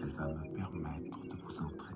Elle va me permettre de vous entrer.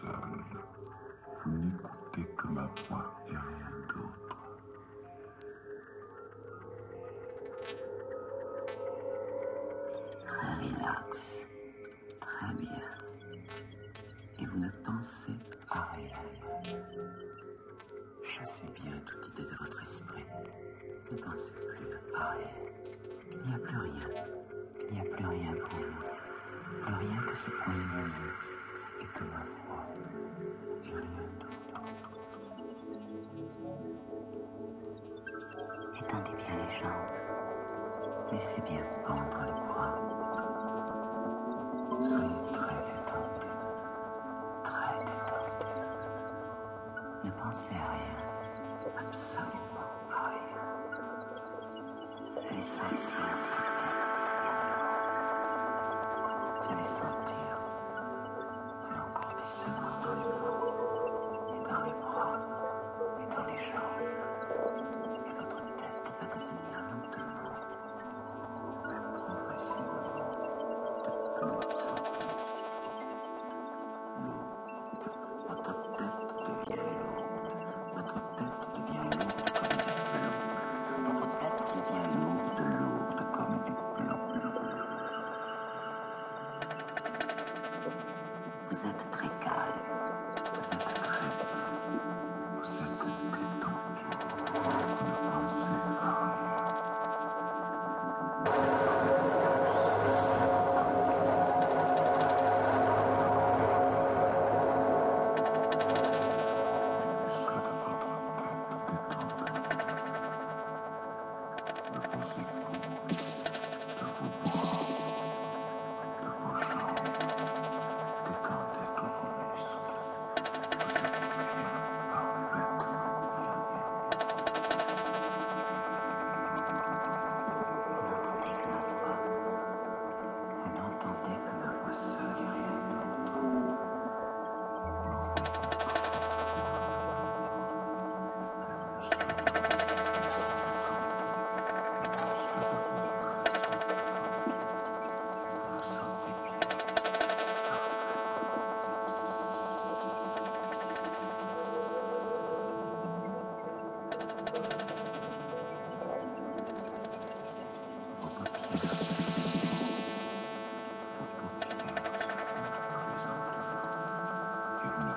seul. Vous n'écoutez que ma voix et rien d'autre. Très Relax. Très bien. Et vous ne pensez à rien. Chassez bien toute idée de votre esprit. Ne pensez plus à rien. Il n'y a plus rien. Il n'y a plus rien pour vous. Plus rien que ce point Tendez bien les jambes. Laissez bien se prendre le bras. African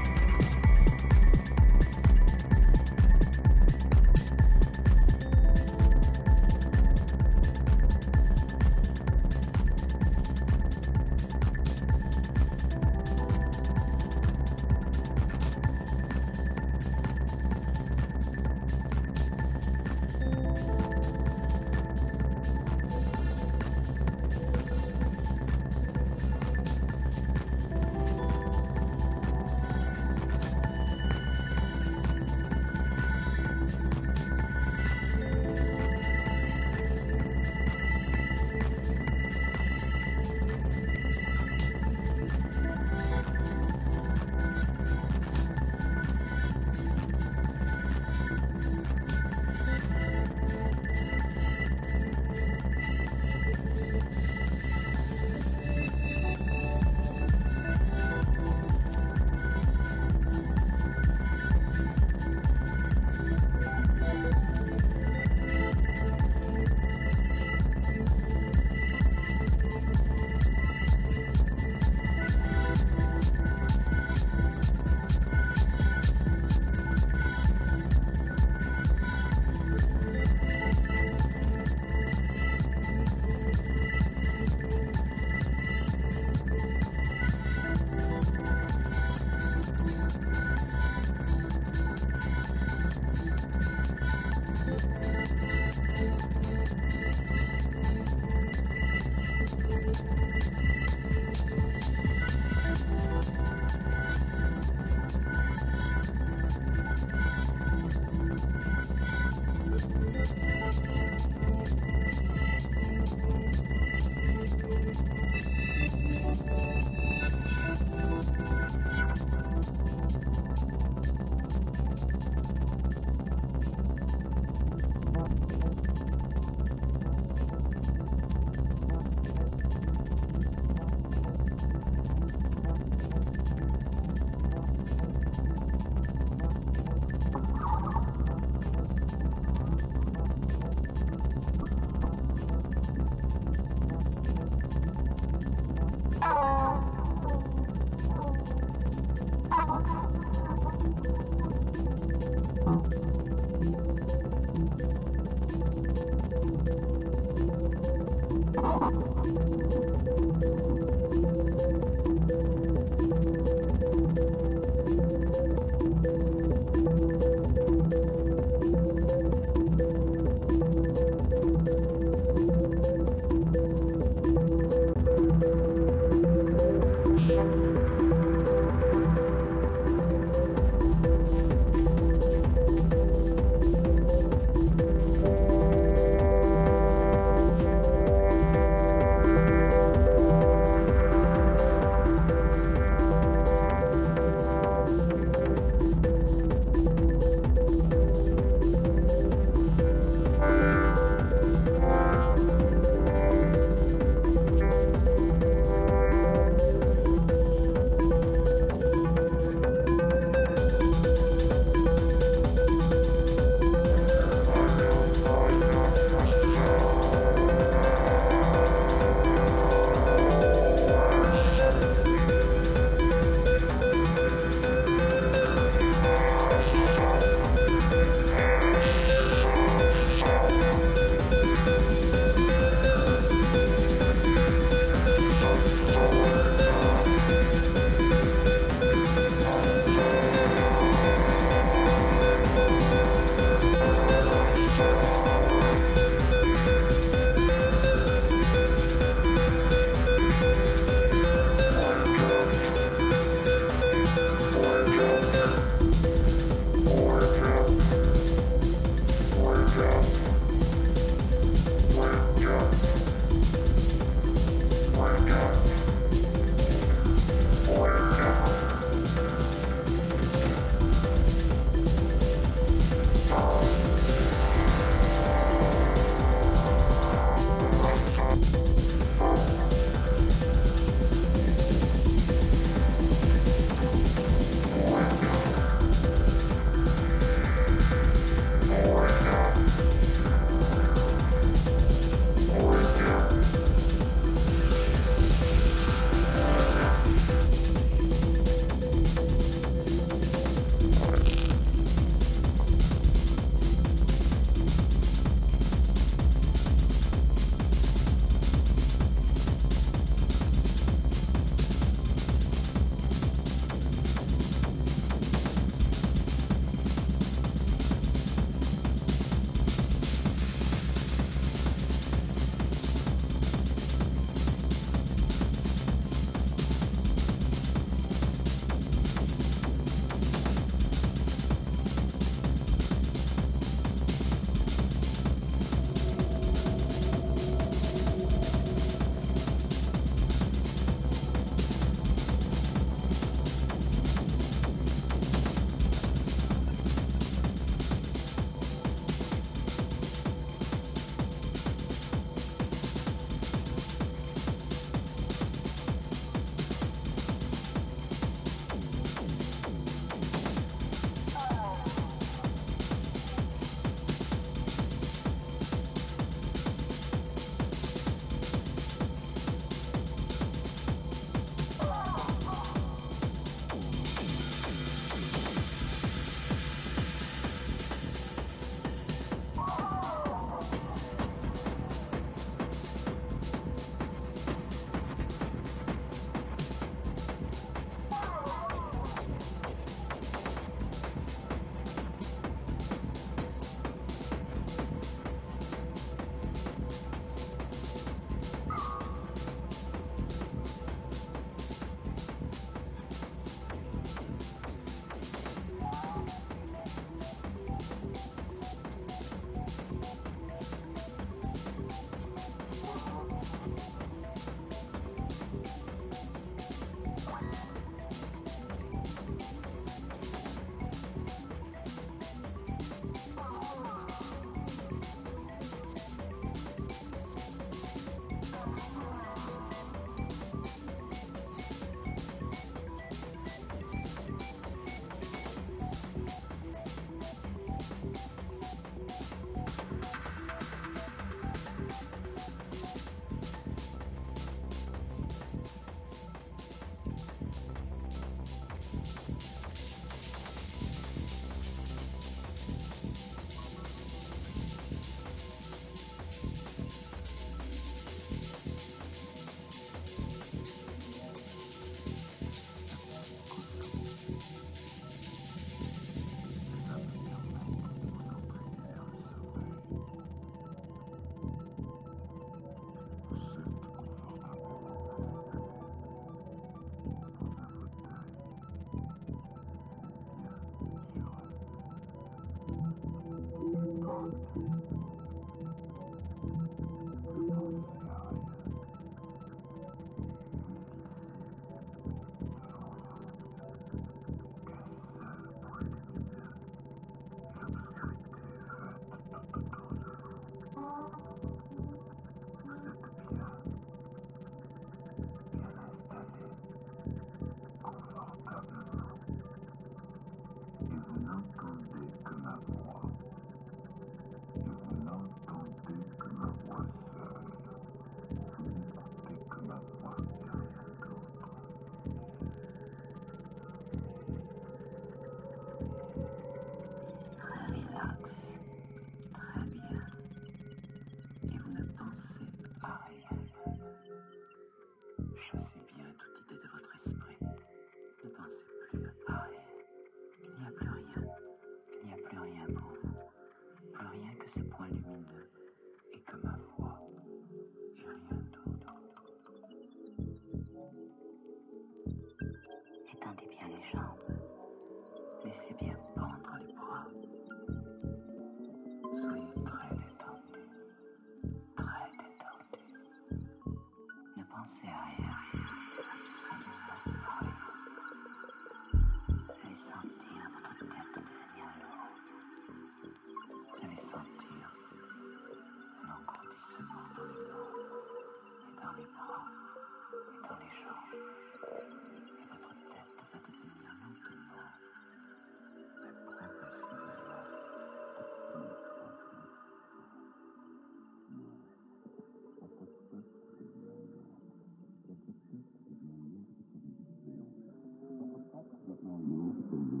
on the